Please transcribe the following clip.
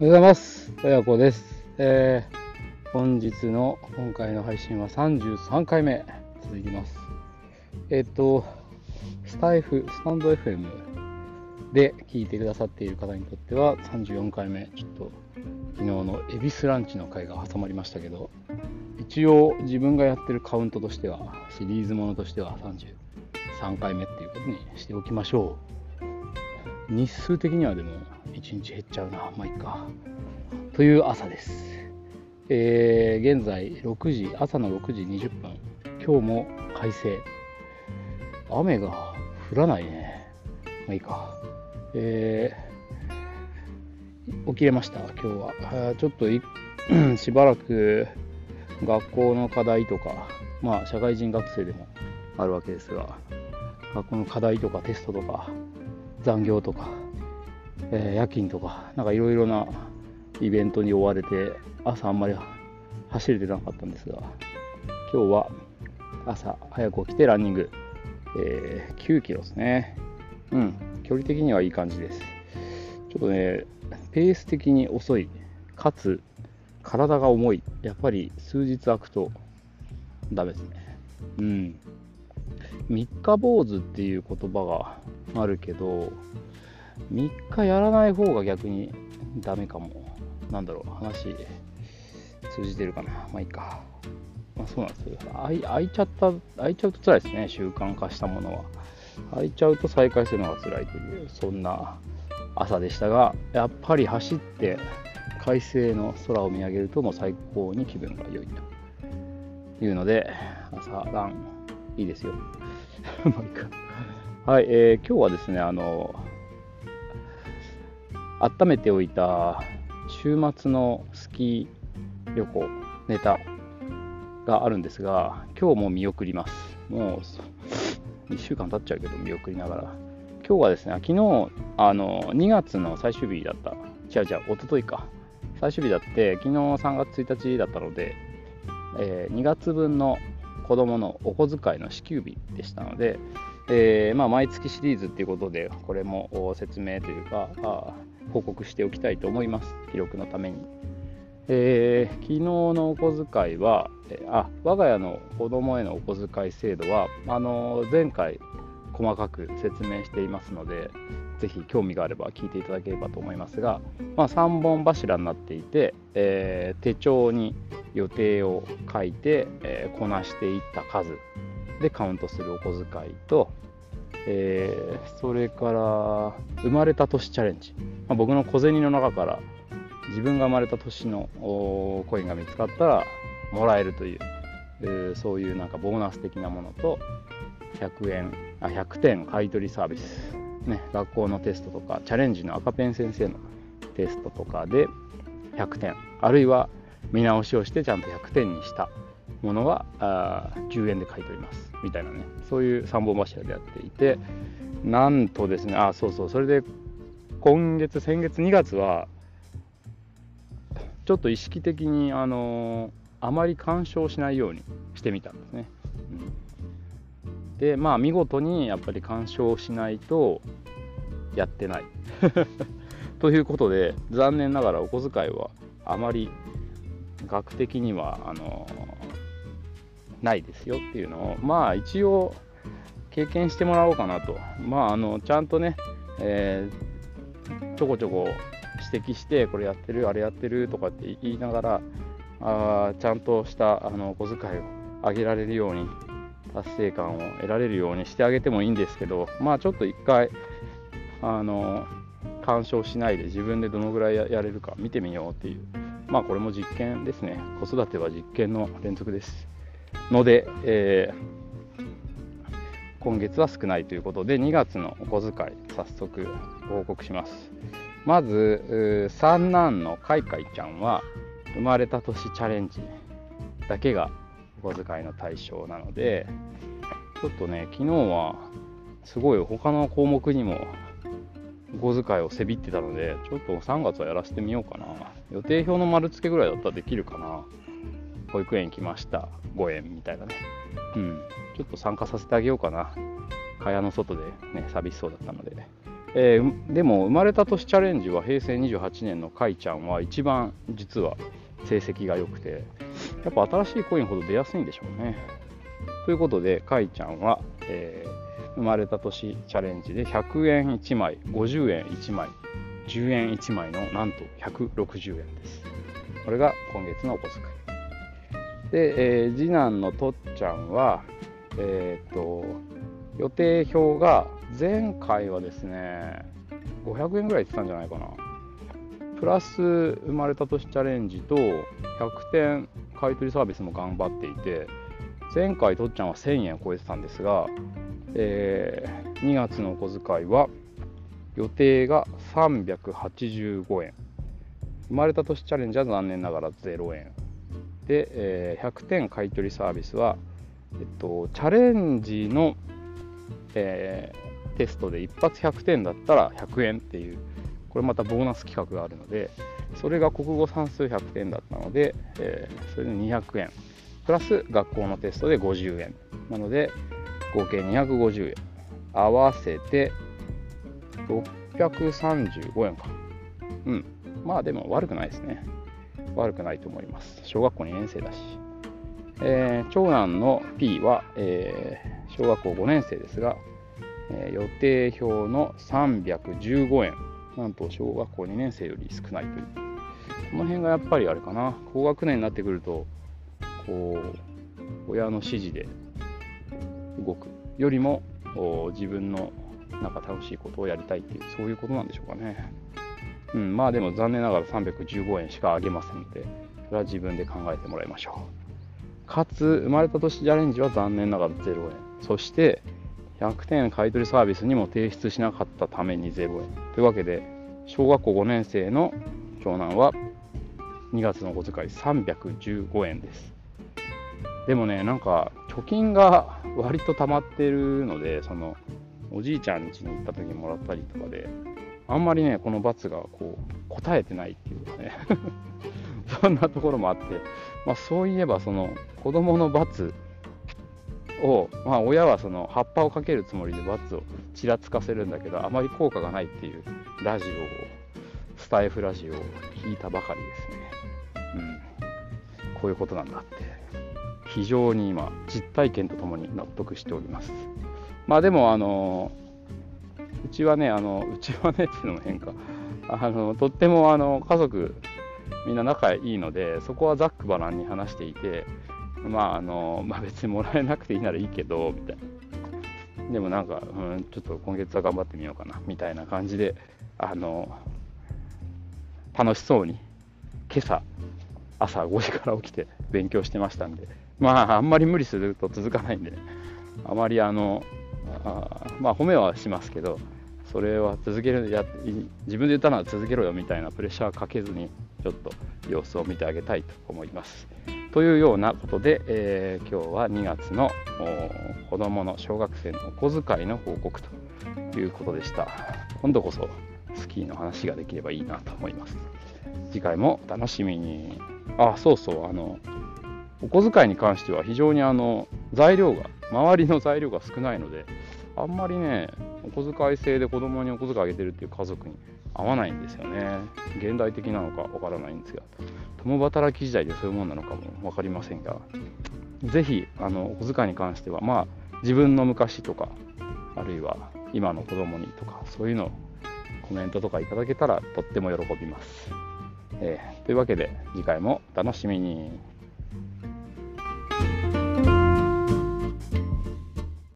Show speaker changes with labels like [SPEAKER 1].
[SPEAKER 1] おはようございます。親子です。えー、本日の今回の配信は33回目続きます。えっ、と、スタイフ、スタンド FM で聞いてくださっている方にとっては34回目、ちょっと昨日のエビスランチの回が挟まりましたけど、一応自分がやってるカウントとしては、シリーズものとしては33回目っていうことにしておきましょう。日数的にはでも1日減っちゃうな、まあいいか。という朝です。えー現在6時、朝の6時20分。今日も快晴。雨が降らないね。まあいいか。えー起きれました、今日は。ちょっとしばらく学校の課題とか、まあ社会人学生でもあるわけですが、学校の課題とかテストとか、残業とか、えー夜勤とか、なんかいろいろなイベントに追われて、朝あんまり走れてなかったんですが、今日は朝早く起きてランニング、えー9キロですね。うん、距離的にはいい感じです。ちょっとね、ペース的に遅い、かつ体が重い、やっぱり数日空くとダメですね。うん。三日坊主っていう言葉があるけど、3日やらない方が逆にダメかも。なんだろう、話通じてるかな。まあいいか。まあそうなんですよ。空いいちゃった、空いちゃうと辛いですね、習慣化したものは。空いちゃうと再開するのが辛いという、そんな朝でしたが、やっぱり走って快晴の空を見上げるともう最高に気分が良いというので、朝ランいいですよ。まあいいか。はい、えー今日はですね、あの、温めておいた週末のスキー旅行ネタがあるんですが今日も見送ります。もう1週間経っちゃうけど見送りながら。今日はですね昨日あの2月の最終日だった。違う違う一昨日か。最終日だって昨日3月1日だったので、え2月分の子供のお小遣いの支給日でしたので、えーまあ、毎月シリーズっていうことでこれも説明というかあ報告しておきたいと思います。記録のために、えー昨日のお小遣いはえあ我が家の子供へのお小遣い制度はあの前回細かく説明していますのでぜひ興味があれば聞いていただければと思いますが、まあ、3本柱になっていて、えー手帳に予定を書いて、えーこなしていった数でカウントするお小遣いと、えーそれから生まれた年チャレンジ、まあ、僕の小銭の中から自分が生まれた年のコインが見つかったらもらえるという、えーそういうなんかボーナス的なものと100円あ100点買い取りサービス、ね、学校のテストとかチャレンジの赤ペン先生のテストとかで100点。あるいは見直しをしてちゃんと100点にした。ものはあ10円で買い取ります。みたいなね。そういう3本柱でやっていてなんとですねあそうそう。それで今月先月2月はちょっと意識的にあのあまり干渉しないようにしてみたんですね、うん。でまあ見事にやっぱり干渉しないとやってない。ということで残念ながらお小遣いはあまり額的にはあのないですよっていうのをまあ一応経験してもらおうかなと。まああのちゃんとね、えーちょこちょこ指摘してこれやってるあれやってるとかって言いながらあーちゃんとしたあの小遣いをあげられるように達成感を得られるようにしてあげてもいいんですけどまあちょっと一回あの干渉しないで自分でどのぐらいやれるか見てみようっていうまあこれも実験ですね。子育ては実験の連続です。ので、えー今月は少ないということで2月のお小遣い早速報告します。まず三男のカイカイちゃんは生まれた年チャレンジだけがお小遣いの対象なのでちょっとね昨日はすごい他の項目にもお小遣いをせびってたのでちょっと3月はやらせてみようかな。予定表の丸付けぐらいだったらできるかな。保育園行きました5円みたいなねうんちょっと参加させてあげようかな蚊帳の外でね寂しそうだったのでえー、でも生まれた年チャレンジは平成28年のかいちゃんは一番実は成績が良くてやっぱ新しいコインほど出やすいんでしょうね。ということでかいちゃんは、えー、生まれた年チャレンジで100円1枚50円1枚10円1枚のなんと160円です。これが今月のお小遣い。で、えー、次男のとっちゃんは、えー、っと予定表が前回はですね500円ぐらい言ってたんじゃないかな。プラス生まれた年チャレンジと100点買取サービスも頑張っていて前回とっちゃんは1000円超えてたんですが、えー、2月のお小遣いは予定が385円。生まれた年チャレンジは残念ながら0円。で、え、100点買取サービスは、えっと、チャレンジの、えー、テストで一発100点だったら100円っていうこれまたボーナス企画があるのでそれが国語算数100点だったので、えー、それで200円。プラス学校のテストで50円。なので合計250円。合わせて635円か。うん。まあでも悪くないですね。悪くないと思います。小学校2年生だし、えー、長男の P は、えー、小学校5年生ですが、えー、予定表の315円。なんと小学校2年生より少ないという。この辺がやっぱりあれかな。高学年になってくるとこう親の指示で動く。よりも自分のなんか楽しいことをやりたいっていうそういうことなんでしょうかね。うん、まあでも残念ながら315円しかあげませんのでそれは自分で考えてもらいましょう。かつ生まれた年チャレンジは残念ながら0円。そして100点買取サービスにも提出しなかったために0円。というわけで小学校5年生の長男は2月のお小遣い315円です。でもねなんか貯金が割と溜まってるのでそのおじいちゃん家に行った時にもらったりとかであんまりねこの罰がこう答えてないっていうかね。そんなところもあって、まあ、そういえばその子供の罰を、まあ、親はその葉っぱをかけるつもりで罰をちらつかせるんだけどあまり効果がないっていうラジオをスタイフラジオを聞いたばかりですね。うん、こういうことなんだって。非常に今実体験とともに納得しております。まあでもあのうちはねあのうちはねっていうのも変か。あのとってもあの家族みんな仲いいのでそこはざっくばらんに話していてまああの、まあ、別にもらえなくていいならいいけどみたいな。でもなんか、うん、ちょっと今月は頑張ってみようかなみたいな感じであの楽しそうに今朝朝5時から起きて勉強してましたんで、まあ、あんまり無理すると続かないんで、あまりあの、あまあ、褒めはしますけど、それは続けるや、自分で言ったのは続けろよみたいなプレッシャーかけずに、ちょっと様子を見てあげたいと思います。というようなことで、えー、今日は2月の子どもの小学生のお小遣いの報告ということでした。今度こそスキーの話ができればいいなと思います。次回もお楽しみに。あ、そうそう、あの、お小遣いに関しては非常にあの材料が、周りの材料が少ないので、あんまりね、お小遣い制で子供にお小遣いあげてるっていう家族に合わないんですよね。現代的なのかわからないんですが、共働き時代でそういうもんなのかも分かりませんが、ぜひ、あの、お小遣いに関しては、まあ、自分の昔とか、あるいは今の子供にとか、そういうのをコメントとかいただけたらとっても喜びます。えー、というわけで次回もお楽しみに。